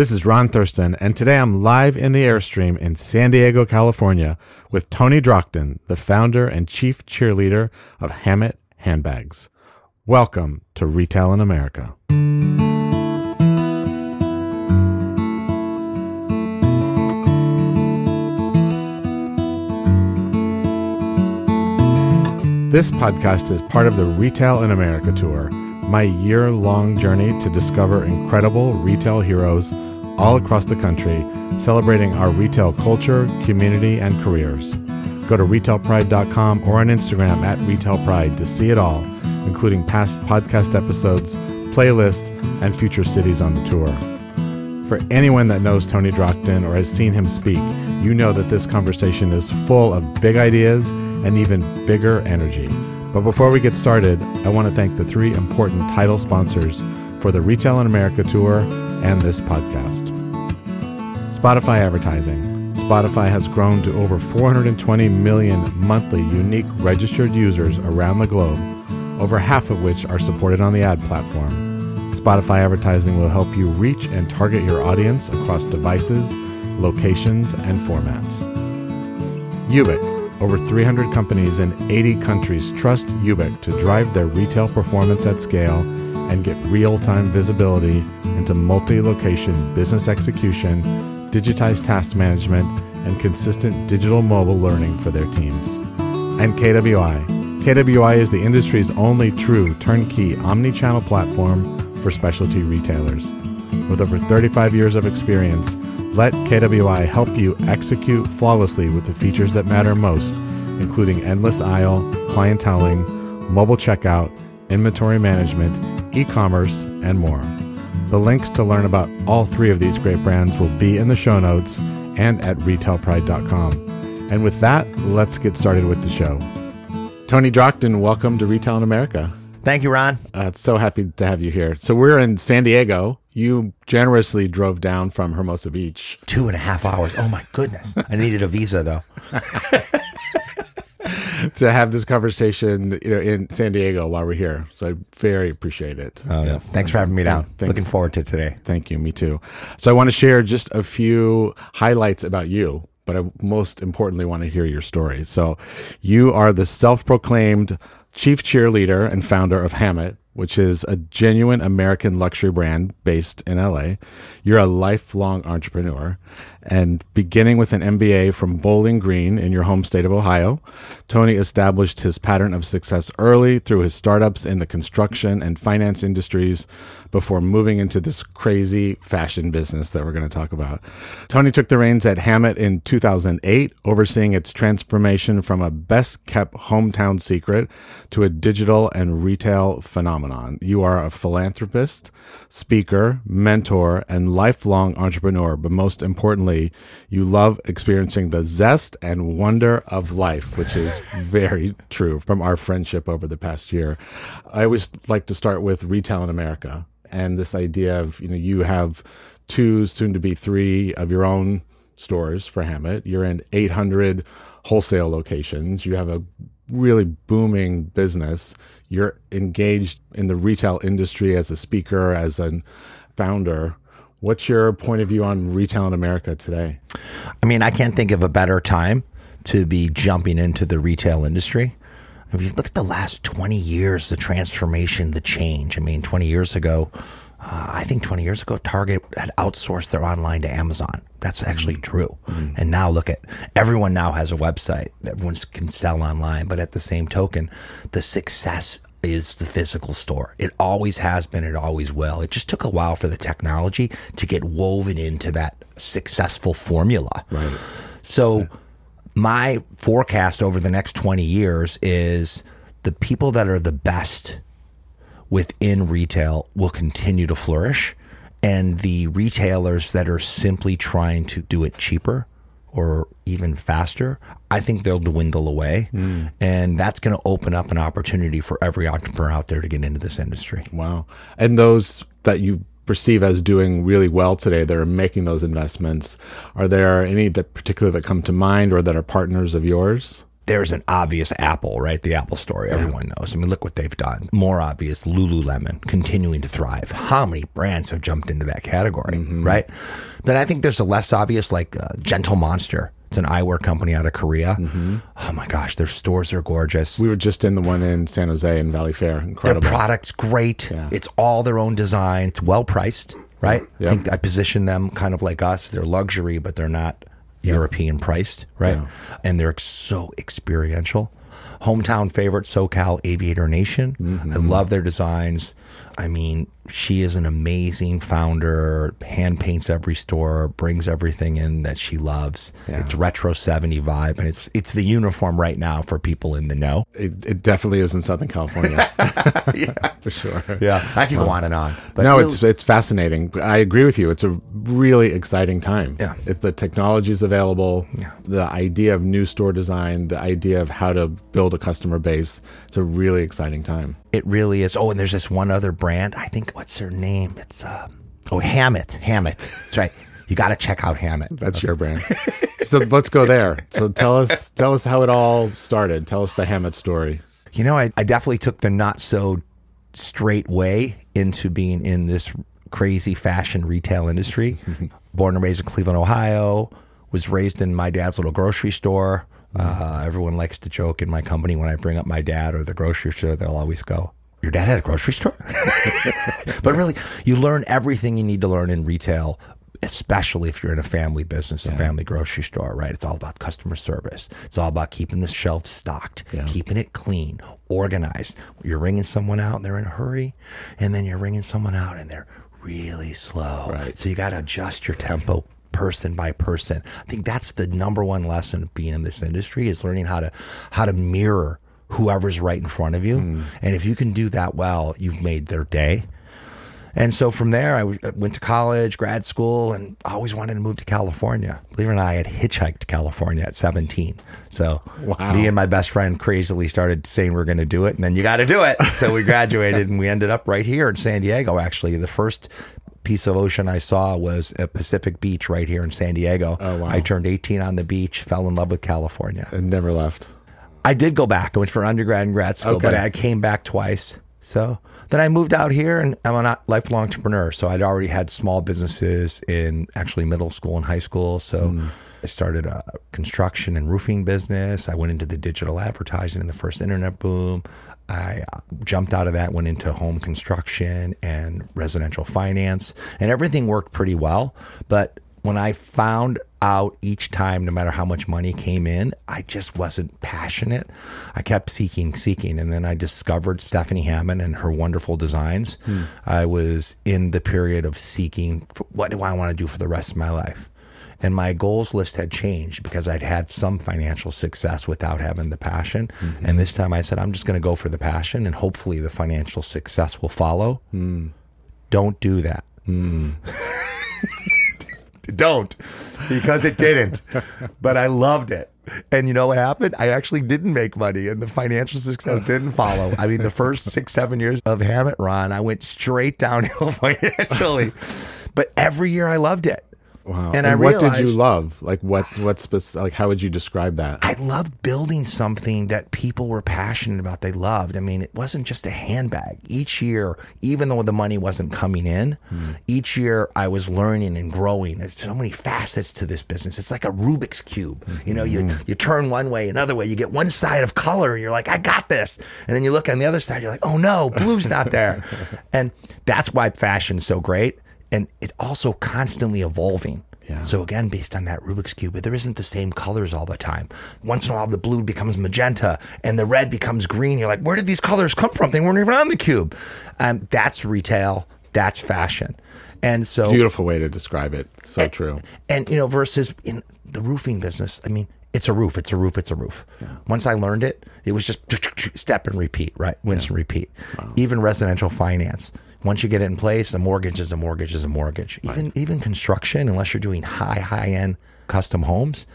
This is Ron Thurston, and today I'm live in the Airstream in San Diego, California, with Tony Drockton, the founder and chief cheerleader of Hammitt Handbags. Welcome to Retail in America. This podcast is part of the Retail in America tour, my year long journey to discover incredible retail heroes all across the country, celebrating our retail culture, community, and careers. Go to retailpride.com or on Instagram at retailpride to see it all, including past podcast episodes, playlists, and future cities on the tour. For anyone that knows Tony Drockton or has seen him speak, you know that this conversation is full of big ideas and even bigger energy. But before we get started, I want to thank the three important title sponsors for the Retail in America tour and this podcast. Spotify advertising. Spotify has grown to over 420 million monthly unique registered users around the globe, over half of which are supported on the ad platform. Spotify advertising will help you reach and target your audience across devices, locations, and formats. YOOBIC over 300 companies in 80 countries trust YOOBIC to drive their retail performance at scale and get real time visibility into multi location business execution, digitized task management, and consistent digital mobile learning for their teams. And KWI. KWI is the industry's only true turnkey omni channel platform for specialty retailers. With over 35 years of experience, let KWI help you execute flawlessly with the features that matter most, including endless aisle, clienteling, mobile checkout, inventory management, e commerce, and more. The links to learn about all three of these great brands will be in the show notes and at retailpride.com. And with that, let's get started with the show. Tony Drockton, welcome to Retail in America. Thank you, Ron. Uh, so happy to have you here. So we're in San Diego. You generously drove down from Hermosa Beach. Two and a half hours. Oh my goodness. I needed a visa though. to have this conversation you know, in San Diego while we're here. So I very appreciate it. Oh, yes. Thanks for having me down. Thank Looking you. forward to today. Thank you. Me too. So I want to share just a few highlights about you, but I most importantly want to hear your story. So you are the self proclaimed chief cheerleader and founder of Hammitt, which is a genuine American luxury brand based in LA. You're a lifelong entrepreneur and beginning with an MBA from Bowling Green in your home state of Ohio, Tony established his pattern of success early through his startups in the construction and finance industries before moving into this crazy fashion business that we're going to talk about. Tony took the reins at Hammitt in 2008, overseeing its transformation from a best kept hometown secret to a digital and retail phenomenon. You are a philanthropist, speaker, mentor, and lifelong entrepreneur, but most importantly, you love experiencing the zest and wonder of life, which is very true from our friendship over the past year. I always like to start with retail in America and this idea of you know you have two, soon to be three of your own stores for Hammitt. You're in 800 wholesale locations. You have a really booming business. You're engaged in the retail industry as a speaker, as a founder. What's your point of view on retail in America today? I mean, I can't think of a better time to be jumping into the retail industry. If you look at the last 20 years, the transformation, the change. I mean, 20 years ago, uh, I think 20 years ago, Target had outsourced their online to Amazon. That's actually mm-hmm. true. Mm-hmm. And now look at everyone now has a website. Everyone can sell online. But at the same token, the success is the physical store. It always has been. It always will. It just took a while for the technology to get woven into that successful formula. Right. So, yeah my forecast over the next 20 years is the people that are the best within retail will continue to flourish and the retailers that are simply trying to do it cheaper or even faster, I think they'll dwindle away. Mm. And that's going to open up an opportunity for every entrepreneur out there to get into this industry. Wow. And those that you perceive as doing really well today that are making those investments. Are there any that particular that come to mind or that are partners of yours? there's an obvious Apple, right? The Apple story, everyone knows. I mean, look what they've done. More obvious, Lululemon continuing to thrive. How many brands have jumped into that category, right? But I think there's a less obvious, like uh, Gentle Monster. It's an eyewear company out of Korea. Oh my gosh, their stores are gorgeous. We were just in the one in San Jose in Valley Fair. Incredible. Their product's great. Yeah. It's all their own design. It's well priced, right? I think I position them kind of like us. They're luxury, but they're not European priced, right? Yeah. And they're so experiential. Hometown favorite, SoCal Aviator Nation. Mm-hmm. I love their designs. I mean, she is an amazing founder, hand paints every store, brings everything in that she loves. Yeah. It's retro 70 vibe, and it's it's the uniform right now for people in the know. it, it definitely is in Southern California. yeah, for sure. Yeah, I can go on and on. But no, really- it's it's fascinating. I agree with you. It's a really exciting time. Yeah. if the technology is available, the idea of new store design, the idea of how to build a customer base, it's a really exciting time. It really is. Oh, and there's this one other brand. I think what's their name? It's uh, oh Hammitt. Hammitt. That's right. You got to check out Hammitt. That's your brand. so let's go there. So tell us tell us how it all started. Tell us the Hammitt story. You know, I, I definitely took the not so straight way into being in this crazy fashion retail industry. Born and raised in Cleveland, Ohio. Was raised in my dad's little grocery store. Uh, everyone likes to joke in my company when I bring up my dad or the grocery store, they'll always go, Your dad had a grocery store? but really, you learn everything you need to learn in retail, especially if you're in a family business, a family grocery store, right? It's all about customer service. It's all about keeping the shelves stocked, Yeah. keeping it clean, organized. You're ringing someone out and they're in a hurry, and then you're ringing someone out and they're really slow. Right. So you got to adjust your tempo person by person. I think that's the number one lesson of being in this industry is learning how to how to mirror whoever's right in front of you. Hmm. And if you can do that well, you've made their day. And so from there, I went to college, grad school, and always wanted to move to California. Believe it or not, I had hitchhiked to California at 17. So Wow. me and my best friend crazily started saying we're going to do it, and then you got to do it. So we graduated, and we ended up right here in San Diego. Actually, the first piece of ocean I saw was a Pacific Beach right here in San Diego. Oh, wow. I turned 18 on the beach, fell in love with California. And never left. I did go back. I went for undergrad and grad school, but I came back twice. So then I moved out here and I'm a lifelong entrepreneur. So I'd already had small businesses in actually middle school and high school. So hmm. I started a construction and roofing business. I went into the digital advertising in the first internet boom. I jumped out of that, went into home construction and residential finance, and everything worked pretty well. But when I found out each time, no matter how much money came in, I just wasn't passionate. I kept seeking, seeking. And then I discovered Stephanie Hammond and her wonderful designs. Hmm. I was in the period of seeking what do I want to do for the rest of my life? And my goals list had changed because I'd had some financial success without having the passion. Mm-hmm. And this time I said, I'm just going to go for the passion and hopefully the financial success will follow. Mm. Don't do that. Mm. Don't, because it didn't. but I loved it. And you know what happened? I actually didn't make money, and the financial success didn't follow. I mean, the first six, seven years of Hammitt Ron, I went straight downhill financially. but every year I loved it. Wow. And I what did you love? Like what what spec- like how would you describe that? I loved building something that people were passionate about. They loved. I mean, it wasn't just a handbag. Each year, even though the money wasn't coming in, hmm. each year I was learning and growing. There's so many facets to this business. It's like a Rubik's cube. You know, you mm-hmm. you turn one way, another way. You get one side of color, and you're like, I got this. And then you look on the other side, you're like, Oh no, blue's not there. and that's why fashion's so great. And it also constantly evolving. Yeah. So again, based on that Rubik's cube, but there isn't the same colors all the time. Once in a while, the blue becomes magenta and the red becomes green. You're like, where did these colors come from? They weren't even on the cube. Um, that's retail. That's fashion. And so, Beautiful way to describe it. So true. and you know, versus in the roofing business, I mean, it's a roof, it's a roof, it's a roof. Once I learned it, it was just step and repeat, right? Rinse and repeat. Even residential finance. Once you get it in place, a mortgage is a mortgage is a mortgage. Even even construction, unless you're doing high high end custom homes,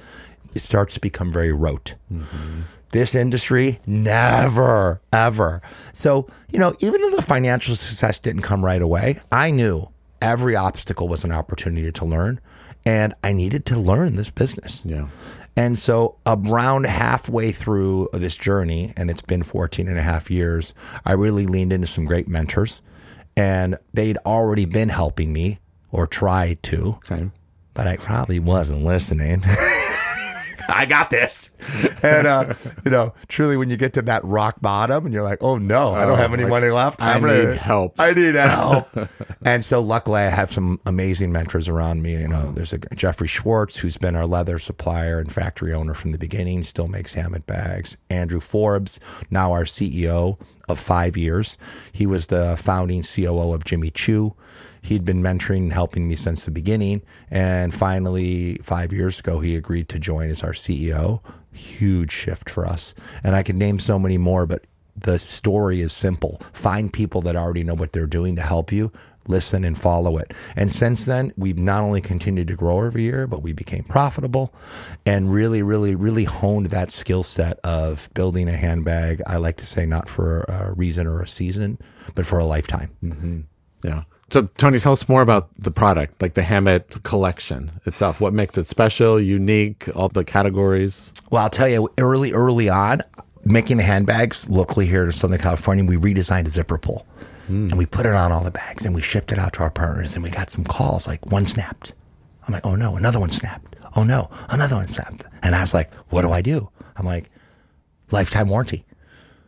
it starts to become very rote. Mm-hmm. This industry, never, ever. So, you know, even though the financial success didn't come right away, I knew every obstacle was an opportunity to learn. And I needed to learn this business. Yeah. And so, around halfway through this journey, and it's been 14 and a half years, I really leaned into some great mentors. And they'd already been helping me or tried to, Okay. but I probably wasn't listening. I got this. And, uh, you know, truly, when you get to that rock bottom and you're like, oh no, I don't have any like, money left. I I'm gonna- need help. I need help. and so, luckily, I have some amazing mentors around me. You know, there's a Jeffrey Schwartz, who's been our leather supplier and factory owner from the beginning, still makes Hammitt bags. Andrew Forbes, now our CEO of five years. He was the founding COO of Jimmy Choo. He'd been mentoring and helping me since the beginning. And finally, five years ago, he agreed to join as our CEO. Huge shift for us. And I could name so many more, but the story is simple. Find people that already know what they're doing to help you, listen and follow it. And since then, we've not only continued to grow every year, but we became profitable and really, really, really honed that skill set of building a handbag. I like to say not for a reason or a season, but for a lifetime. Mm-hmm. Yeah. So, Tony, tell us more about the product, like the Hammitt collection itself. What makes it special, unique, all the categories? Well, I'll tell you, early, early on, making the handbags locally here in Southern California, we redesigned a zipper pull Hmm. and we put it on all the bags and we shipped it out to our partners and we got some calls like one snapped. I'm like, oh no, another one snapped. Oh no, another one snapped. And I was like, what do I do? I'm like, lifetime warranty.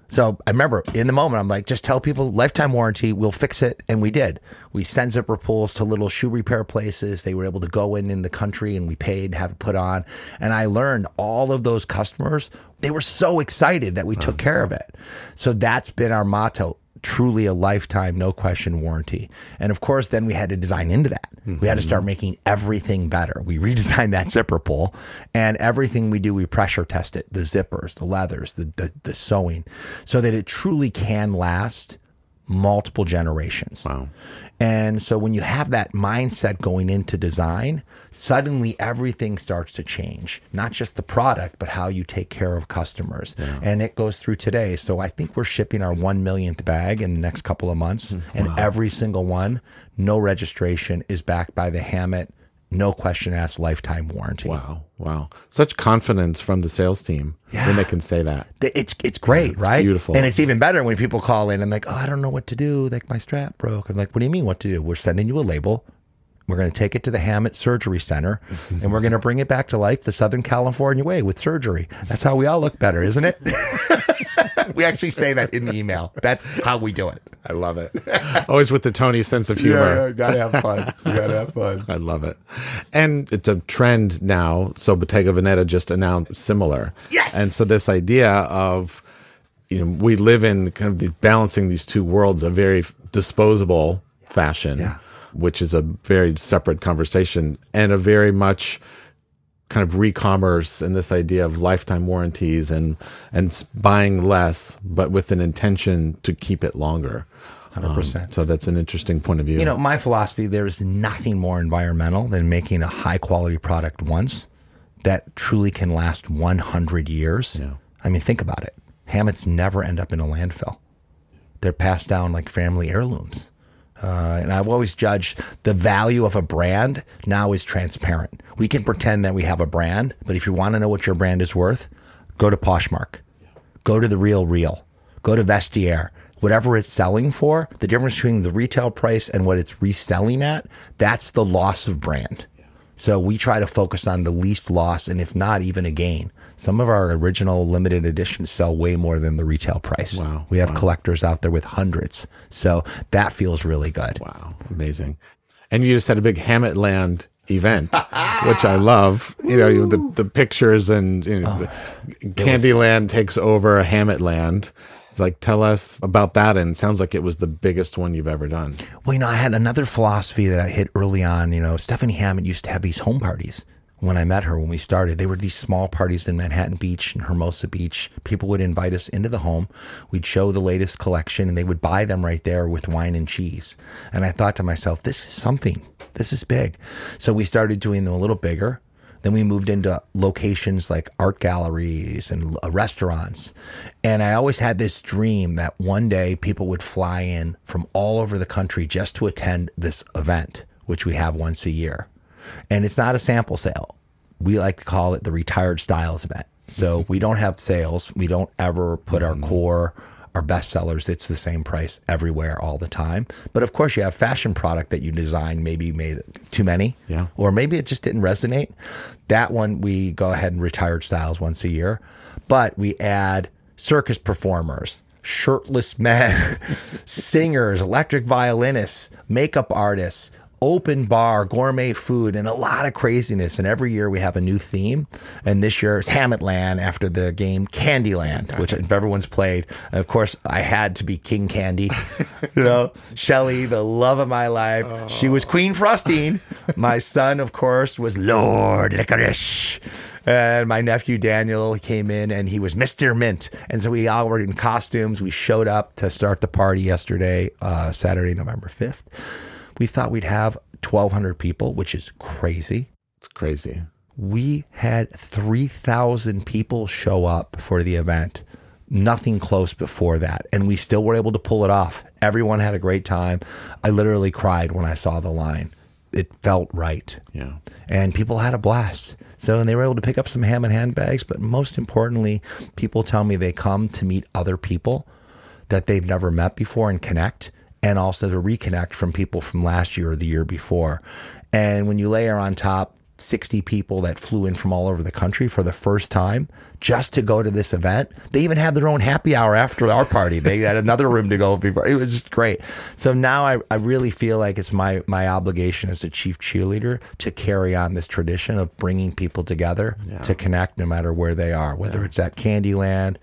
So I remember in the moment, I'm like, just tell people lifetime warranty, we'll fix it. And we did. We sent zipper pulls to little shoe repair places. They were able to go in in the country and we paid, have it put on. And I learned all of those customers, they were so excited that we took care of it. So that's been our motto. Truly a lifetime, no question warranty. And of course, then we had to design into that. We had to start mm-hmm. making everything better. We redesigned that zipper pull and everything we do, we pressure test it the zippers, the leathers, the, the, the sewing, so that it truly can last multiple generations. Wow. And so when you have that mindset going into design, suddenly everything starts to change. Not just the product, but how you take care of customers. And it goes through today. So I think we're shipping our 1 millionth bag in the next couple of months. And every single one, no registration, is backed by the Hammitt, no question asked lifetime warranty. Wow. Wow. Such confidence from the sales team yeah. when they can say that. It's it's great, right? beautiful. And it's even better when people call in and like, oh, I don't know what to do. Like my strap broke. I'm like, what do you mean what to do? We're sending you a label. We're going to take it to the Hammitt Surgery Center, and we're going to bring it back to life the Southern California way with surgery. That's how we all look better, isn't it? we actually say that in the email. That's how we do it. I love it. Always with the Tony sense of humor. Yeah, gotta have fun. You gotta have fun. I love it. And it's a trend now. So Bottega Veneta just announced similar. Yes! And so this idea of, you know, we live in kind of these, balancing these two worlds, a very disposable fashion, Yeah. Which is a very separate conversation, and a very much kind of re-commerce and this idea of lifetime warranties and and buying less, but with an intention to keep it longer. Um, 100%. so that's an interesting point of view. You know, my philosophy there is nothing more environmental than making a high quality product once that truly can last 100 years. Yeah. I mean, think about it. Hammitts never end up in a landfill. They're passed down like family heirlooms. Uh, and I've always judged the value of a brand now is transparent. We can pretend that we have a brand, but if you want to know what your brand is worth, go to Poshmark, go to the Real Real, go to Vestiaire. Whatever it's selling for, the difference between the retail price and what it's reselling at, that's the loss of brand. So we try to focus on the least loss and if not even a gain. Some of our original limited editions sell way more than the retail price. Wow. We have collectors out there with hundreds. So that feels really good. Wow, amazing. And you just had a big Hammitt land event, which I love. You know, you- the the pictures and you know, oh, the Candyland takes over Hammittland. It's like tell us about that and it sounds like it was the biggest one you've ever done. Well, you know, I had another philosophy that I hit early on. You know, Stephanie Hammond used to have these home parties when I met her when we started. They were these small parties in Manhattan Beach and Hermosa Beach. People would invite us into the home. We'd show the latest collection and they would buy them right there with wine and cheese. And I thought to myself, this is something. This is big. So we started doing them a little bigger. Then we moved into locations like art galleries and uh, restaurants. And I always had this dream that one day people would fly in from all over the country just to attend this event, which we have once a year. And it's not a sample sale. We like to call it the retired styles event. So we don't have sales. We don't ever put our core our best sellers, it's the same price everywhere all the time. But of course, you have fashion product that you design, maybe you made too many, Yeah. or maybe it just didn't resonate. That one we go ahead and retired styles once a year, but we add circus performers. Shirtless men, singers, electric violinists, makeup artists, open bar, gourmet food, and a lot of craziness. And every year we have a new theme. And this year it's Hammittland after the game Candyland, which if everyone's played. And of course, I had to be King Candy. you know, Shelly, the love of my life. She was Queen Frostine. my son, of course, was Lord Licorice. And my nephew Daniel came in and he was Mr. Mint. And so we all were in costumes. We showed up to start the party yesterday, uh, Saturday, November 5th. We thought we'd have 1,200 people, which is crazy. It's crazy. We had 3,000 people show up for the event. Nothing close before that. And we still were able to pull it off. Everyone had a great time. I literally cried when I saw the line. It felt right Yeah. and people had a blast. So, and they were able to pick up some Hammitt handbags, but most importantly, people tell me they come to meet other people that they've never met before and connect, and also to reconnect from people from last year or the year before. And when you layer on top 60 people that flew in from all over the country for the first time just to go to this event, they even had their own happy hour after our party. They had another room to go before. It was just great. So now I, I really feel like it's my, my obligation as a chief cheerleader to carry on this tradition of bringing people together to connect no matter where they are, whether it's at Candyland,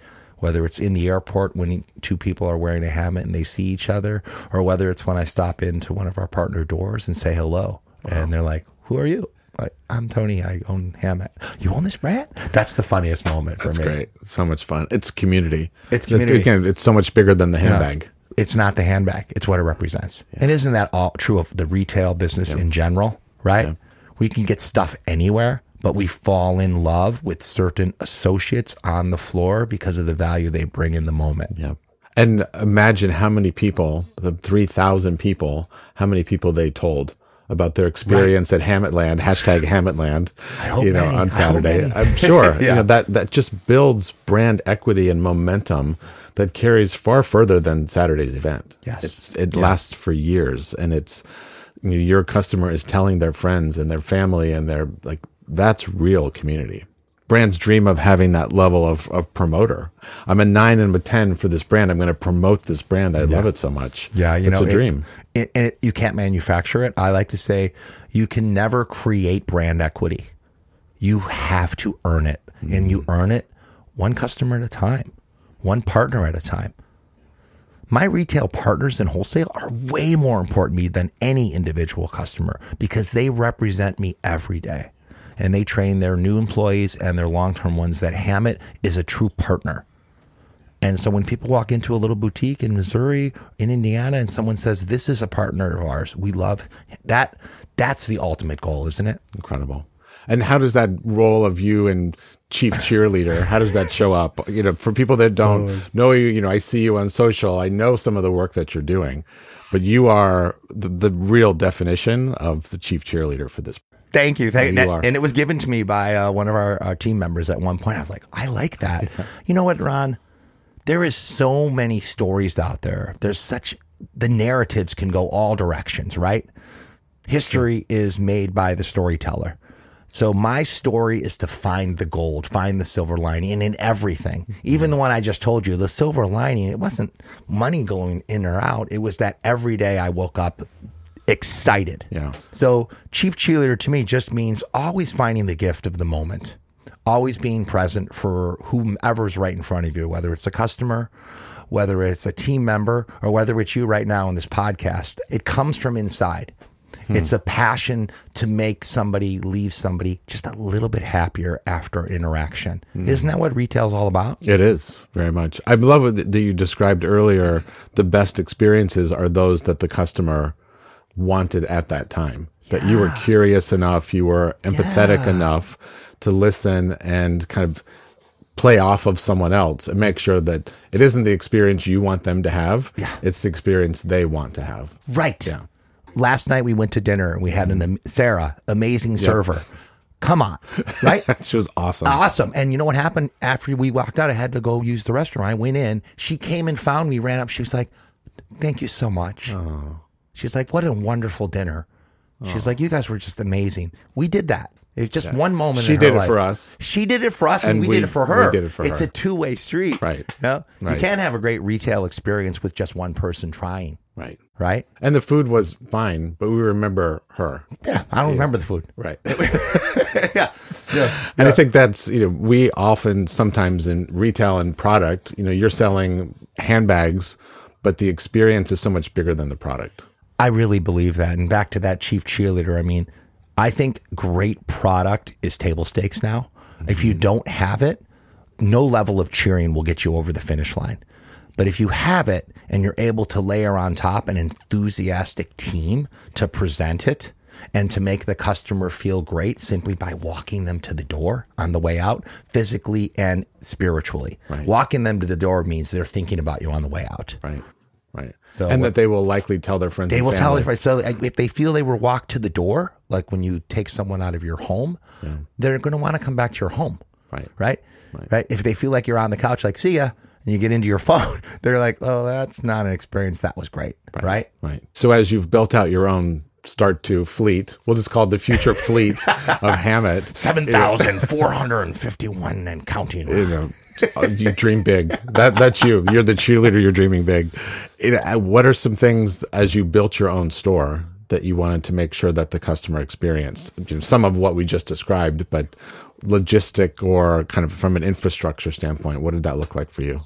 whether it's in the airport when two people are wearing a Hammitt and they see each other, or whether it's when I stop into one of our partner doors and say hello. And they're like, Who are you? Like, I'm Tony. I own Hammitt. You own this brand? That's the funniest moment for It's me. great. So much fun. It's community. It's It- community. again, it's so much bigger than the handbag. It's not the handbag, it's what it represents. And isn't that all true of the retail business in general, right? We can get stuff anywhere, but we fall in love with certain associates on the floor because of the value they bring in the moment. Yeah. And imagine how many people, the 3,000 people, how many people they told about their experience at Hammittland, hashtag Hammittland, hope you know, many. On Saturday. I'm sure, you know, that, that just builds brand equity and momentum that carries far further than Saturday's event. Yes. It's, it lasts for years and it's, you know, your customer is telling their friends and their family and their, like, that's real community. Brands dream of having that level of, of promoter. I'm a nine and a 10 for this brand. I'm going to promote this brand. I love it so much. Yeah, you it's know, a it- dream. It, and it, you can't manufacture it. I like to say you can never create brand equity. You have to earn it, and you mm. earn it one customer at a time, one partner at a time. My retail partners in wholesale are way more important to me than any individual customer because they represent me every day. And they train their new employees and their long term ones that Hammitt is a true partner. And so when people walk into a little boutique in Missouri, in Indiana, and someone says, This is a partner of ours, we love that. That's the ultimate goal, isn't it? Incredible. And how does that role of you and chief cheerleader, how does that show up? You know, for people that don't know you, you know, I see you on social. I know some of the work that you're doing, but you are the, the real definition of the chief cheerleader for this. Thank you. Thank, you are. And it was given to me by uh, one of our, our team members at one point. I was like, I like that. You know what, Ron? There is so many stories out there. There's such the narratives can go all directions, right? History is made by the storyteller. So my story is to find the gold, find the silver lining, and in everything, even the one I just told you, the silver lining, it wasn't money going in or out. It was that every day I woke up excited. Yeah. So chief cheerleader to me just means always finding the gift of the moment, always being present for whomever's right in front of you, whether it's a customer, whether it's a team member, or whether it's you right now in this podcast. It comes from inside. Hmm. It's a passion to make somebody leave somebody just a little bit happier after interaction. Hmm. Isn't that what retail's all about? It is very much. I love it that you described earlier. The best experiences are those that the customer wanted at that time. that you were curious enough, you were empathetic enough to listen and kind of play off of someone else and make sure that it isn't the experience you want them to have. Yeah. It's the experience they want to have. Right. Yeah. Last night we went to dinner and we had an Sarah, amazing server. Come on, right? She was awesome. awesome. And you know what happened after we walked out? I had to go use the restroom. I went in. She came and found me, ran up. She was like, "Thank you so much." She's like, "What a wonderful dinner." She's like, "You guys were just amazing." We did that. It's just one moment. She did it life. for us. She did it for us, and, And we, we- did it for her. we did it for it's her. a two way street, Right. You, know? you can't have a great retail experience with just one person trying, Right. right? And the food was fine, but we remember her. Yeah, I don't remember the food. Right. yeah, yeah. And I think that's, you know, we often sometimes in retail and product, you know, you're selling handbags, but the experience is so much bigger than the product. I really believe that. And back to that chief cheerleader, I mean, I think great product is table stakes now. If you mm-hmm. don't have it, no level of cheering will get you over the finish line. But if you have it and you're able to layer on top an enthusiastic team to present it and to make the customer feel great simply by walking them to the door on the way out, physically and spiritually. Right. Walking them to the door means they're thinking about you on the way out. Right. Right. So and that they will likely tell their friends. They will tell family. if so if they feel they were walked to the door, like when you take someone out of your home, they're going to want to come back to your home, Right. right? Right. If they feel like you're on the couch, like see ya, and you get into your phone, they're like, oh, that's not an experience. That was great, right? Right. So as you've built out your own start to fleet, we'll just call it the future fleet of Hammitt. Seven thousand four hundred and fifty-one and counting. You know, you dream big. That that's you. You're the cheerleader. You're dreaming big. You uh, know, what are some things as you built your own store that you wanted to make sure that the customer experienced? You know, some of what we just described, but logistic or kind of from an infrastructure standpoint, what did that look like for you?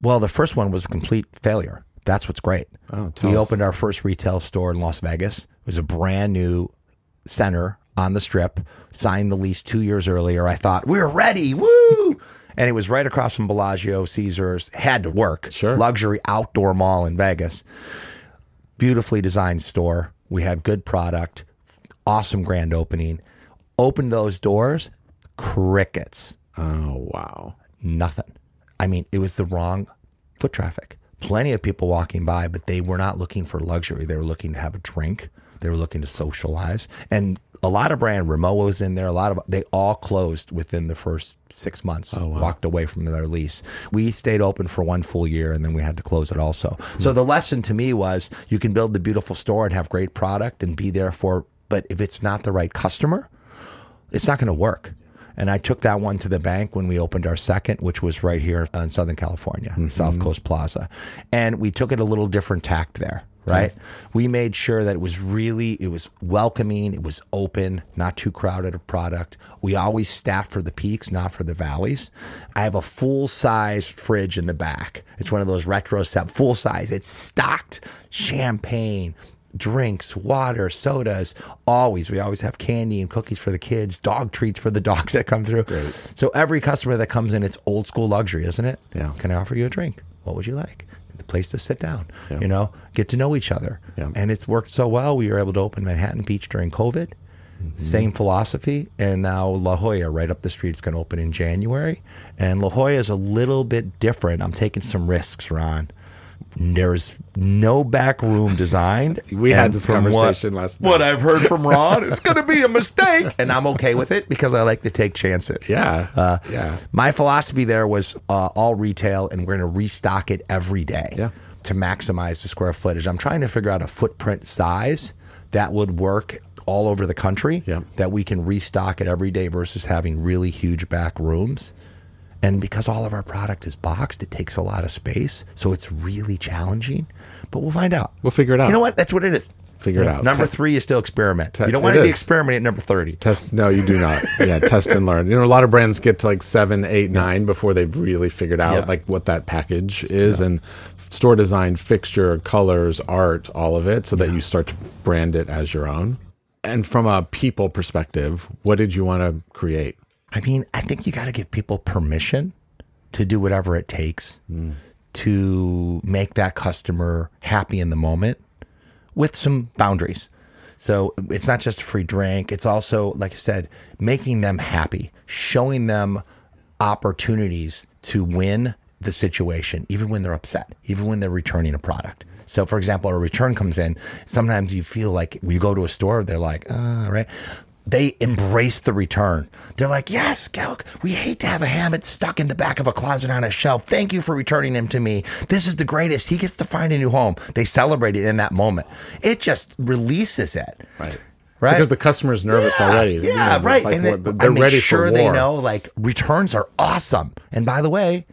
Well, the first one was a complete failure. That's what's great. Oh, we us. opened our first retail store in Las Vegas. It was a brand new center on the strip. Signed the lease two years earlier. I thought we're ready. Woo! And it was right across from Bellagio, Caesars. Had to work. Sure. Luxury outdoor mall in Vegas. Beautifully designed store. We had good product. Awesome grand opening. Opened those doors. Crickets Oh wow. nothing. I mean, it was the wrong foot traffic. Plenty of people walking by, but they were not looking for luxury. They were looking to have a drink. They were looking to socialize. And a lot of brand, Remo was in there. A lot of they all closed within the first six months. Oh, walked away from their lease. We stayed open for one full year, and then we had to close it also. So hmm. the lesson to me was you can build the beautiful store and have great product and be there for. But if it's not the right customer, it's not going to work. And I took that one to the bank when we opened our second, which was right here in Southern California, South mm-hmm. Coast Plaza. And we took it a little different tact there, right? We made sure that it was really, it was welcoming, it was open, not too crowded a product. We always staff for the peaks, not for the valleys. I have a full size fridge in the back. It's one of those retro set, full size. It's stocked champagne, drinks, water, sodas. Always, we always have candy and cookies for the kids, dog treats for the dogs that come through. So every customer that comes in, it's old school luxury, isn't it? Yeah. Can I offer you a drink? What would you like? The place to sit down. You know, get to know each other. Yeah. And it's worked so well. We were able to open Manhattan Beach during COVID. Mm-hmm. Same philosophy, and now La Jolla, right up the street, is going to open in January. And La Jolla is a little bit different. I'm taking some risks, Ron. There's no back room designed. We had this conversation what, last night. What I've heard from Ron, it's going to be a mistake, and I'm okay with it because I like to take chances. Yeah. Uh, yeah. My philosophy there was uh, all retail, and we're going to restock it every day Yeah. to maximize the square footage. I'm trying to figure out a footprint size that would work all over the country Yeah. that we can restock it every day versus having really huge back rooms. And because all of our product is boxed, it takes a lot of space. So it's really challenging. But we'll find out. We'll figure it out. You know what? That's what it is. Figure it out. Number Te- three is still experiment. you don't want to be experimenting at number 30. Test no, you do not. Yeah, test and learn. You know, a lot of brands get to like seven, eight, nine before they've really figured out Yeah. like what that package is and store design, fixture, colors, art, all of it, so that you start to brand it as your own. And from a people perspective, what did you want to create? I mean, I think you got to give people permission to do whatever it takes to make that customer happy in the moment with some boundaries. So it's not just a free drink. It's also, like I said, making them happy, showing them opportunities to win the situation, even when they're upset, even when they're returning a product. So, for example, a return comes in. Sometimes you feel like you go to a store, they're like, uh, right? They embrace the return. They're like, yes, we hate to have a Hammitt stuck in the back of a closet on a shelf. Thank you for returning him to me. This is the greatest. He gets to find a new home. They celebrate it in that moment. It just releases it. Right. Right. Because the customer's nervous Yeah, already. Yeah, You know, right. like and what- they're I make ready sure for they know like returns are awesome. And by the way,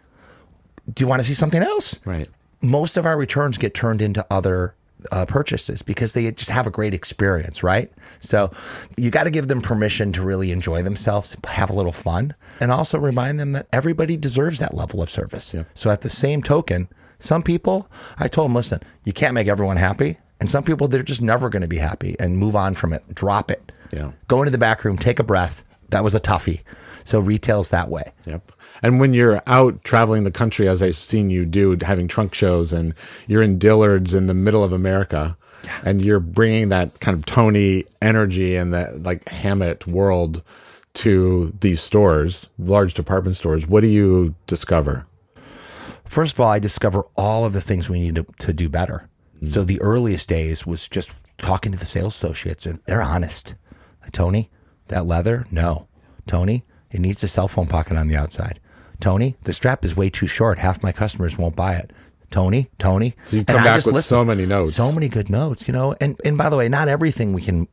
do you want to see something else? Right. Most of our returns get turned into other uh, purchases because they just have a great experience, right? So you got to give them permission to really enjoy themselves, have a little fun, and also remind them that everybody deserves that level of service. Yep. So at the same token, some people, I told them, listen, you can't make everyone happy. And some people, they're just never going to be happy and move on from it, drop it. Yeah. Go into the back room, take a breath. That was a toughie. So retail's that way. Yep. And when you're out traveling the country, as I've seen you do, having trunk shows, and you're in Dillard's in the middle of America, and you're bringing that kind of Tony energy and that like Hammitt world to these stores, large department stores, what do you discover? First of all, I discover all of the things we need to, to do better. Mm. So the earliest days was just talking to the sales associates, and they're honest. Tony, that leather, no. Tony, it needs a cell phone pocket on the outside. Tony, the strap is way too short. Half my customers won't buy it. Tony, Tony. So you come I back with so many notes. So many good notes, you know. And and by the way, not everything we can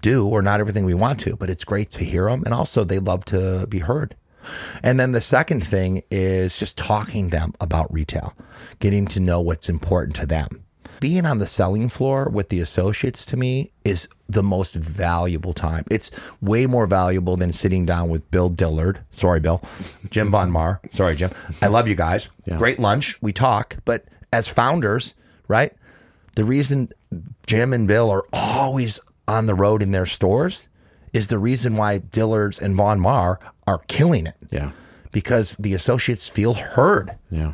do or not everything we want to, but it's great to hear them. And also, they love to be heard. And then the second thing is just talking them about retail, getting to know what's important to them. Being on the selling floor with the associates to me is the most valuable time. It's way more valuable than sitting down with Bill Dillard. Sorry, Bill. Jim Von Maur. Sorry, Jim. I love you guys. Great lunch. We talk. But as founders, right? The reason Jim and Bill are always on the road in their stores is the reason why Dillard's and Von Maur are killing it. Yeah. Because the associates feel heard. Yeah.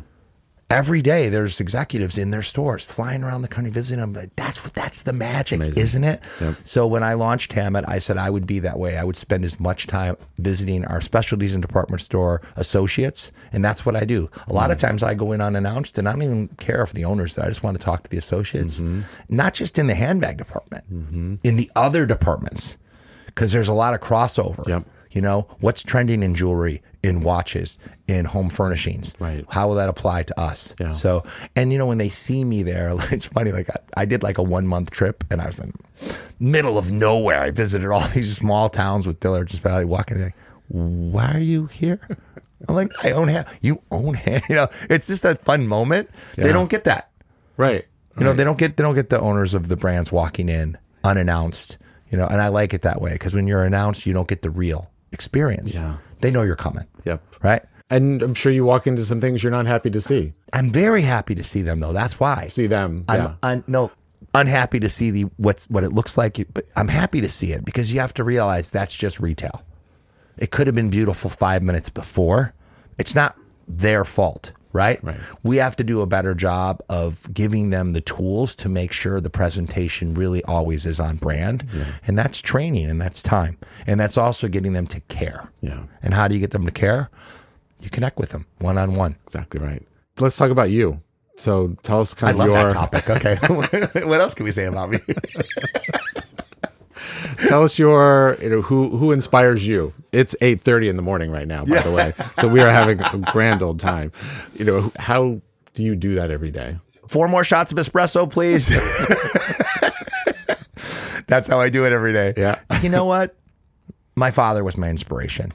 Every day there's executives in their stores flying around the country visiting them. That's that's the magic, Amazing. isn't it? Yep. So when I launched Hammitt, I said I would be that way. I would spend as much time visiting our specialties and department store associates, and that's what I do. A lot of times I go in unannounced, and I don't even care if the owners. there. I just want to talk to the associates, Mm-hmm. not just in the handbag department, in the other departments, because there's a lot of crossover. Yep. You know, what's trending in jewelry, in watches, in home furnishings? Right. How will that apply to us? Yeah. So, and you know, when they see me there, like, it's funny. Like I, I did like a one month trip, and I was in the middle of nowhere. I visited all these small towns with Dillard. Just barely walking. Like, why are you here? I'm like, I own hand. You own hand. You know, it's just that fun moment. Yeah. They don't get that. Right. You know, they don't get they don't get the owners of the brands walking in unannounced. You know, and I like it that way because when you're announced, you don't get the real experience. Yeah. They know you're coming, Yep. right? And I'm sure you walk into some things you're not happy to see. I'm very happy to see them though. That's why. See them. I'm yeah. un, no unhappy to see the what's what it looks like, but I'm happy to see it because you have to realize that's just retail. It could have been beautiful five minutes before. It's not their fault, right? Right. We have to do a better job of giving them the tools to make sure the presentation really always is on brand, and that's training and that's time, and that's also getting them to care. Yeah. And how do you get them to care? You connect with them one on one. Exactly right. Let's talk about you. So tell us I kind of love your topic. Okay, what else can we say about me? tell us your you know who who inspires you. It's eight thirty in the morning right now, by the way. So we are having a grand old time. You know how do you do that every day? Four more shots of espresso, please. That's how I do it every day. Yeah. You know what? My father was my inspiration.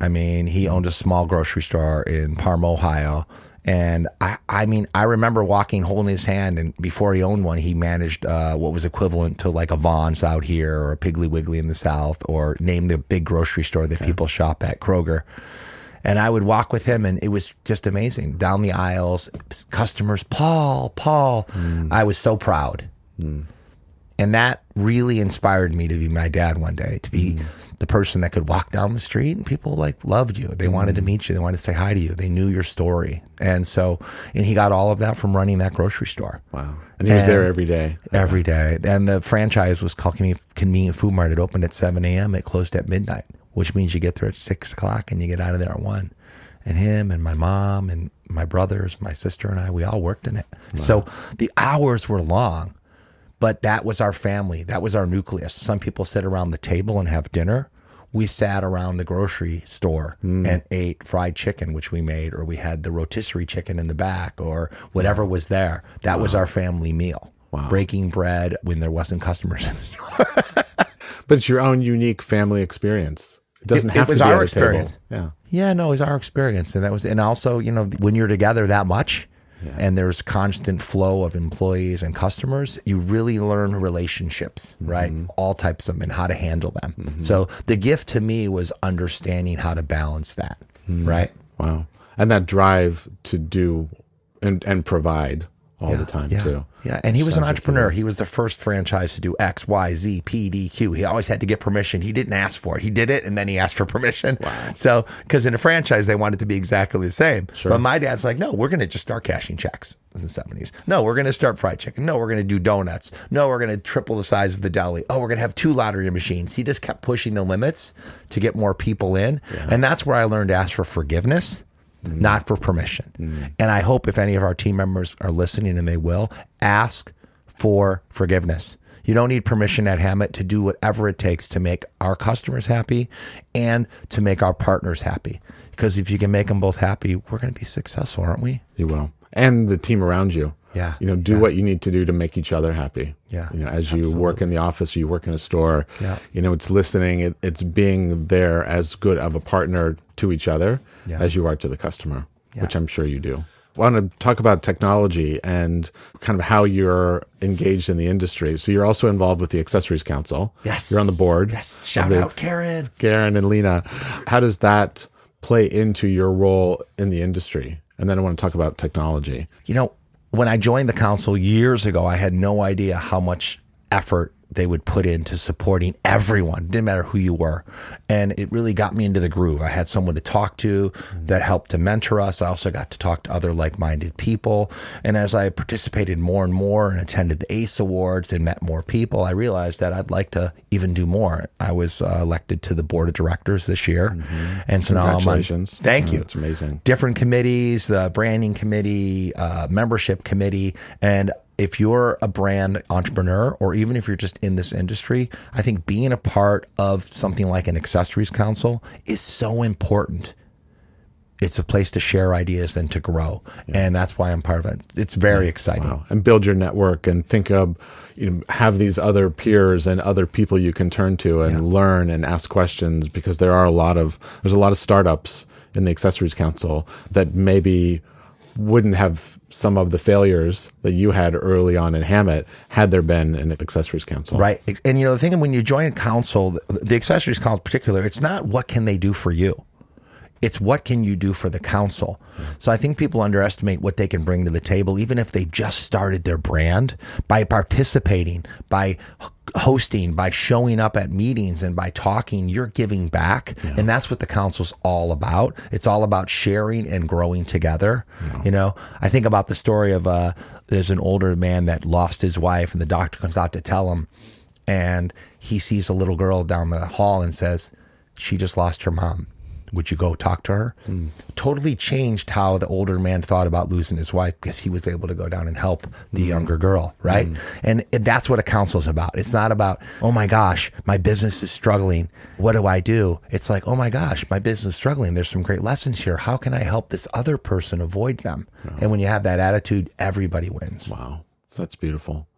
I mean, he owned a small grocery store in Parma, Ohio. And I, I mean, I remember walking, holding his hand, and before he owned one, he managed uh, what was equivalent to like a Vons out here, or a Piggly Wiggly in the South, or name the big grocery store that people shop at, Kroger. And I would walk with him, and it was just amazing. Down the aisles, customers, Paul, Paul. Mm. I was so proud. Mm. And that really inspired me to be my dad one day, to be mm. The person that could walk down the street and people like loved you. They wanted to mm-hmm. meet you. They wanted to say hi to you. They knew your story. And so, and he got all of that from running that grocery store Wow. And he was there every day. every day. And the franchise was called Convenient Food Mart. It opened at 7 a.m. It closed at midnight, which means you get there at 6 o'clock and you get out of there at 1. And him and my mom and my brothers, my sister and I, we all worked in it. So the hours were long, but that was our family. That was our nucleus. Some people sit around the table and have dinner. We sat around the grocery store mm. and ate fried chicken, which we made, or we had the rotisserie chicken in the back, or whatever was there. That was our family meal. Wow. Breaking bread when there wasn't customers in the store. But it's your own unique family experience. It doesn't It- have it was to be our a table. experience. Yeah. Yeah, no, it was our experience, and that was, and also, you know, when you're together that much, and there's constant flow of employees and customers, you really learn relationships, mm-hmm. right? All types of them, and how to handle them. Mm-hmm. So the gift to me was understanding how to balance that, mm-hmm. right? Wow. And that drive to do and, and provide all the time yeah, too. Yeah, and he was an Sounds entrepreneur. He was the first franchise to do X, Y, Z, P, D, Q. He always had to get permission. He didn't ask for it. He did it, and then he asked for permission. Wow. So, because in a franchise, they wanted to be exactly the same. Sure. But my dad's like, no, we're going to just start cashing checks in the 70s. No, we're going to start fried chicken. No, we're going to do donuts. No, we're going to triple the size of the deli. Oh, we're going to have two lottery machines. He just kept pushing the limits to get more people in. And that's where I learned to ask for forgiveness not for permission. Mm. And I hope if any of our team members are listening and they will, ask for forgiveness. You don't need permission at Hammitt to do whatever it takes to make our customers happy and to make our partners happy. Because if you can make them both happy, we're going to be successful, aren't we? You will. And the team around you. Yeah. You know, do what you need to do to make each other happy. Yeah. You know, as you work in the office, you work in a store. Yeah. You know, it's listening, it, it's being there as good of a partner to each other Yeah. as you are to the customer, which I'm sure you do. I want to talk about technology and kind of how you're engaged in the industry. So you're also involved with the Accessories Council. Yes. You're on the board. Yes. Shout out, Karen. Karen and Lena. How does that play into your role in the industry? And then I want to talk about technology. You know, when I joined the council years ago, I had no idea how much effort they would put into supporting everyone, didn't matter who you were. And it really got me into the groove. I had someone to talk to that helped to mentor us. I also got to talk to other like minded people. And as I participated more and more and attended the ACE Awards and met more people, I realized that I'd like to even do more. I was uh, elected to the board of directors this year. And so now I'm on. Thank you It's amazing. different committees, the branding committee, uh, membership committee, and if you're a brand entrepreneur or even if you're just in this industry, I think being a part of something like an accessories council is so important. It's a place to share ideas and to grow. And that's why I'm part of it. It's very exciting. Wow. And build your network and think of, you know, have these other peers and other people you can turn to and learn and ask questions because there are a lot of, there's a lot of startups in the Accessories Council that maybe wouldn't have some of the failures that you had early on in Hammitt had there been an Accessories Council. Right. And you know, the thing when you join a council, the- accessories council in particular, it's not what can they do for you. It's what can you do for the council. So I think people underestimate what they can bring to the table, even if they just started their brand by participating, by hosting, by showing up at meetings and by talking, you're giving back. And that's what the council's all about. It's all about sharing and growing together. You know, I think about the story of, uh, there's an older man that lost his wife and the doctor comes out to tell him and he sees a little girl down the hall and says, She just lost her mom. Would you go talk to her? Hmm. Totally changed how the older man thought about losing his wife because he was able to go down and help the hmm. younger girl, right? Hmm. And that's what a council's about. It's not about, oh my gosh, my business is struggling. What do I do? It's like, oh my gosh, my business is struggling. There's some great lessons here. How can I help this other person avoid them? And when you have that attitude, everybody wins. Wow. That's beautiful.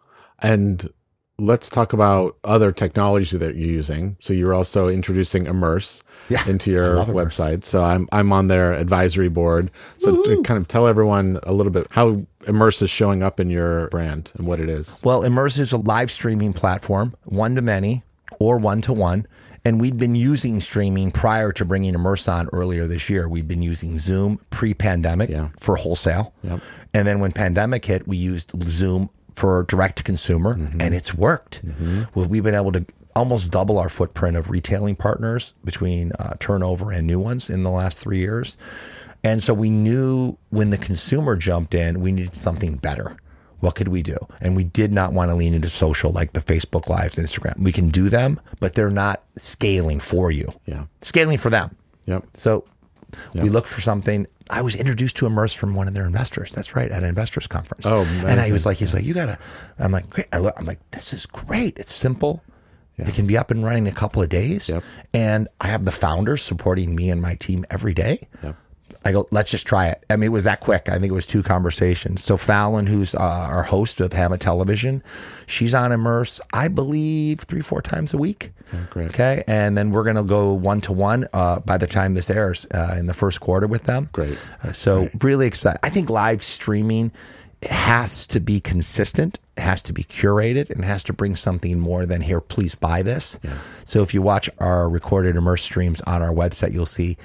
And let's talk about other technology that you're using. So you're also introducing Immerse Yeah, into your website. So I'm I'm on their advisory board. So to kind of tell everyone a little bit how Immerse is showing up in your brand and what it is. Well, Immerse is a live streaming platform, one to many or one to one. And we'd been using streaming prior to bringing Immerse on earlier this year. We'd been using Zoom pre pandemic Yeah. for wholesale. Yep. And then when pandemic hit, we used Zoom for direct to consumer, and it's worked. Well, we've been able to almost double our footprint of retailing partners between uh, turnover and new ones in the last three years. And so we knew when the consumer jumped in, we needed something better. What could we do? And we did not want to lean into social like the Facebook Lives, Instagram. We can do them, but they're not scaling for you. Yeah. Scaling for them. Yep. So we looked for something. I was introduced to Immerse from one of their investors. That's right, at an investors conference. Oh, and I amazing. was like, he's like, you gotta. I'm like, great. I look, I'm like, this is great. It's simple. It can be up and running in a couple of days. Yep. And I have the founders supporting me and my team every day. Yep. I go, let's just try it. I mean, it was that quick. I think it was two conversations. So Fallon, who's uh, our host of Hammitt Television, she's on Immerse, I believe, three, four times a week. great. Okay. And then we're going to go one to one uh, by the time this airs uh, in the first quarter with them. Great. Uh, so really excited. I think live streaming has to be consistent, it has to be curated, and has to bring something more than here. Please buy this. So if you watch our recorded immerse streams on our website, you'll see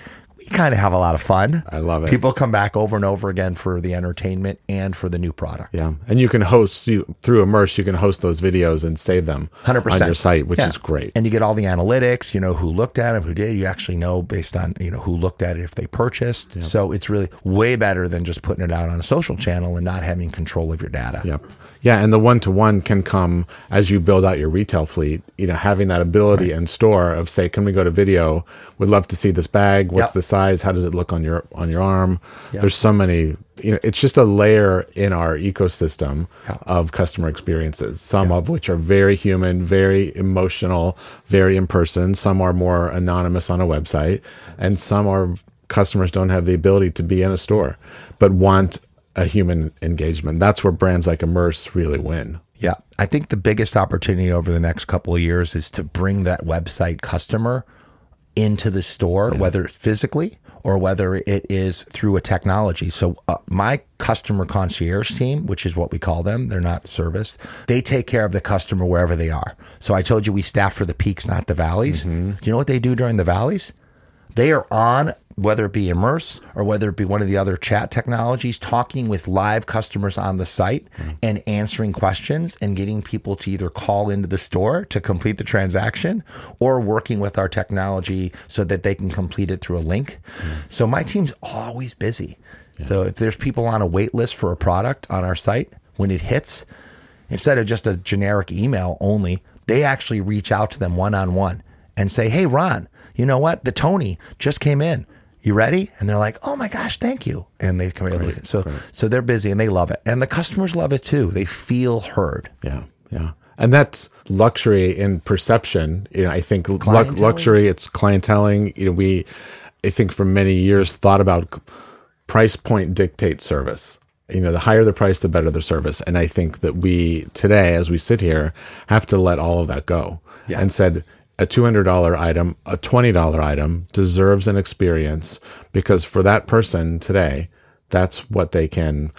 we kind of have a lot of fun. I love it. People come back over and over again for the entertainment and for the new product. Yeah, and you can host you through Immerse. You can host those videos and save them 100% on your site, which Yeah. is great. And you get all the analytics, you know, who looked at it, who did. You actually know based on, you know, who looked at it if they purchased. So it's really way better than just putting it out on a social channel and not having control of your data. Yep. Yeah, and the one to one can come as you build out your retail fleet. You know, having that ability in store of say, can we go to video? We'd love to see this bag. What's Yep. the size? How does it look on your on your arm? There's so many. You know, it's just a layer in our ecosystem of customer experiences. Some of which are very human, very emotional, very in person. Some are more anonymous on a website, and some are customers don't have the ability to be in a store, but want a human engagement. That's where brands like Immerse really win. Yeah. I think the biggest opportunity over the next couple of years is to bring that website customer into the store, whether it's physically or whether it is through a technology. So, uh, my customer concierge team, which is what we call them, they're not service, they take care of the customer wherever they are. So, I told you we staff for the peaks, not the valleys. Do you know what they do during the valleys? They are on, whether it be Immerse or whether it be one of the other chat technologies, talking with live customers on the site mm-hmm. and answering questions and getting people to either call into the store to complete the transaction or working with our technology so that they can complete it through a link. Mm-hmm. So my team's always busy. So if there's people on a wait list for a product on our site, when it hits, instead of just a generic email only, they actually reach out to them one on one and say, Hey, Ron, you know what? The Tony just came in. You ready? And they're like, "Oh my gosh, thank you!" And they come able to, so so they're busy and they love it, and the customers love it too. They feel heard. Yeah, yeah. And that's luxury in perception. You know, I think lu- luxury, it's clienteling. You know, we, I think for many years thought about price point dictate service. You know, the higher the price, the better the service. And I think that we today, as we sit here, have to let all of that go Yeah. and said, a $200 item, a $20 item deserves an experience because for that person today, that's what they can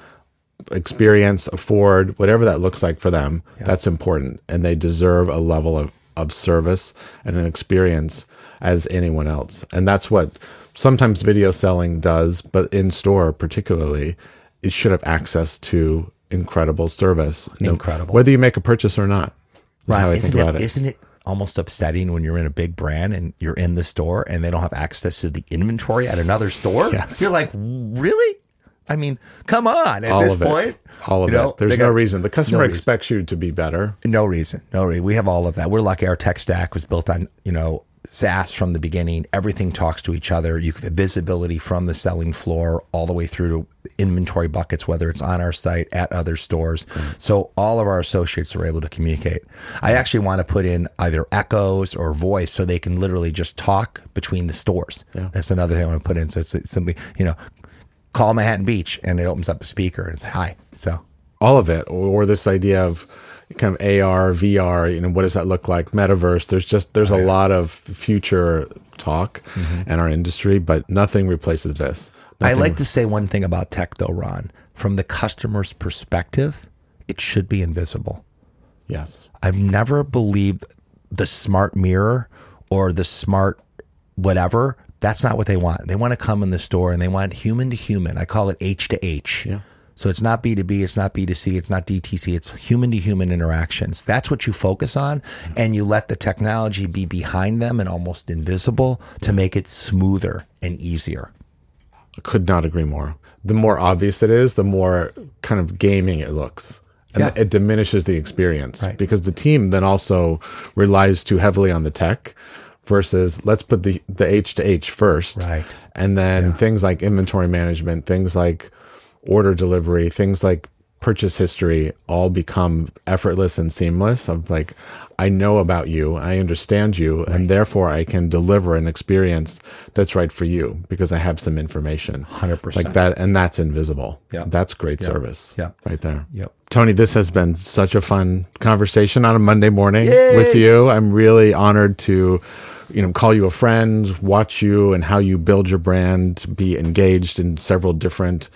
experience, afford, whatever that looks like for them, that's important. And they deserve a level of, of service and an experience as anyone else. And that's what sometimes video selling does, but in store particularly, it should have access to incredible service. no- Incredible. Whether you make a purchase or not. I isn't think about it. Isn't it almost upsetting when you're in a big brand and you're in the store and they don't have access to the inventory at another store? Yes. You're like, really? I mean, come on. At all this point, All of you know, it. There's they no got- reason. The customer no reason. expects you to be better. No reason. No reason. We have all of that. We're lucky. Our tech stack was built on, you know, SaaS from the beginning. Everything talks to each other. You have visibility from the selling floor all the way through to inventory buckets, whether it's on our site, at other stores. So all of our associates are able to communicate. I actually want to put in either echoes or voice so they can literally just talk between the stores. Yeah. That's another thing I want to put in. So it's, it's simply, you know, call Manhattan Beach and it opens up the speaker and it's hi. So all of it or this idea of kind of AR, VR, you know, what does that look like? Metaverse. There's just there's a lot of future talk mm-hmm. in our industry, but nothing replaces this. I Nothing- like to say one thing about tech, though, Ron. From the customer's perspective, it should be invisible. yes. I've never believed the smart mirror or the smart whatever. That's not what they want. They want to come in the store and they want human to human. I call it H to H. Yeah. So it's not B2B, it's not B2C, it's not DTC, it's human to human interactions. That's what you focus on. And you let the technology be behind them and almost invisible to make it smoother and easier. I could not agree more. The more obvious it is, the more kind of gaming it looks. And Yeah. it diminishes the experience Right. because the team then also relies too heavily on the tech versus let's put the, the H to H first. Right. And then things like inventory management, things like order delivery, things like purchase history all become effortless and seamless of like I know about you, I understand you, and therefore I can deliver an experience that's right for you because I have some information. 100%. Like that and that's invisible. Yeah. That's great service. Yeah. Right there. Yep. Tony, this has been such a fun conversation on a Monday morning with you. I'm really honored to, you know, call you a friend, watch you and how you build your brand, be engaged in several different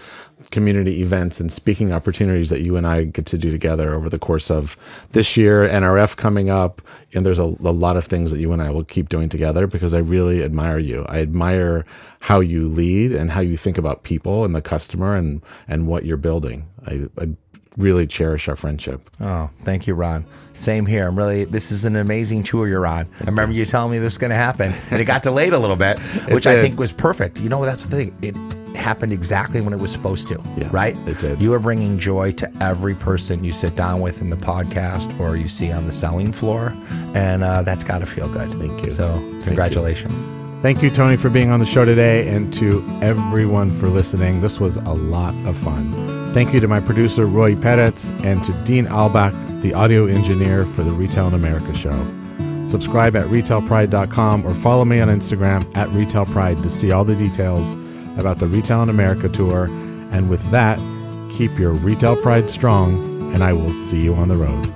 community events and speaking opportunities that you and I get to do together over the course of this year, NRF coming up. And there's a, a lot of things that you and I will keep doing together because I really admire you. I admire how you lead and how you think about people and the customer and, and what you're building. I, I really cherish our friendship. Oh, thank you, Ron. Same here. I'm really, this is an amazing tour you're on. I remember you telling me this was going to happen, and it got delayed a little bit, which I think was perfect. You know, that's the thing. It happened exactly when it was supposed to, Yeah, right? it did. You are bringing joy to every person you sit down with in the podcast or you see on the selling floor, and uh, that's got to feel good. Thank you. So, congratulations. Thank you, Tony, for being on the show today, and to everyone for listening. This was a lot of fun. Thank you to my producer, Roy Peretz, and to Dean Albach, the audio engineer for the Retail in America show. Subscribe at retailpride.com or follow me on Instagram at retailpride to see all the details about the Retail in America tour. And with that, keep your retail pride strong, and I will see you on the road.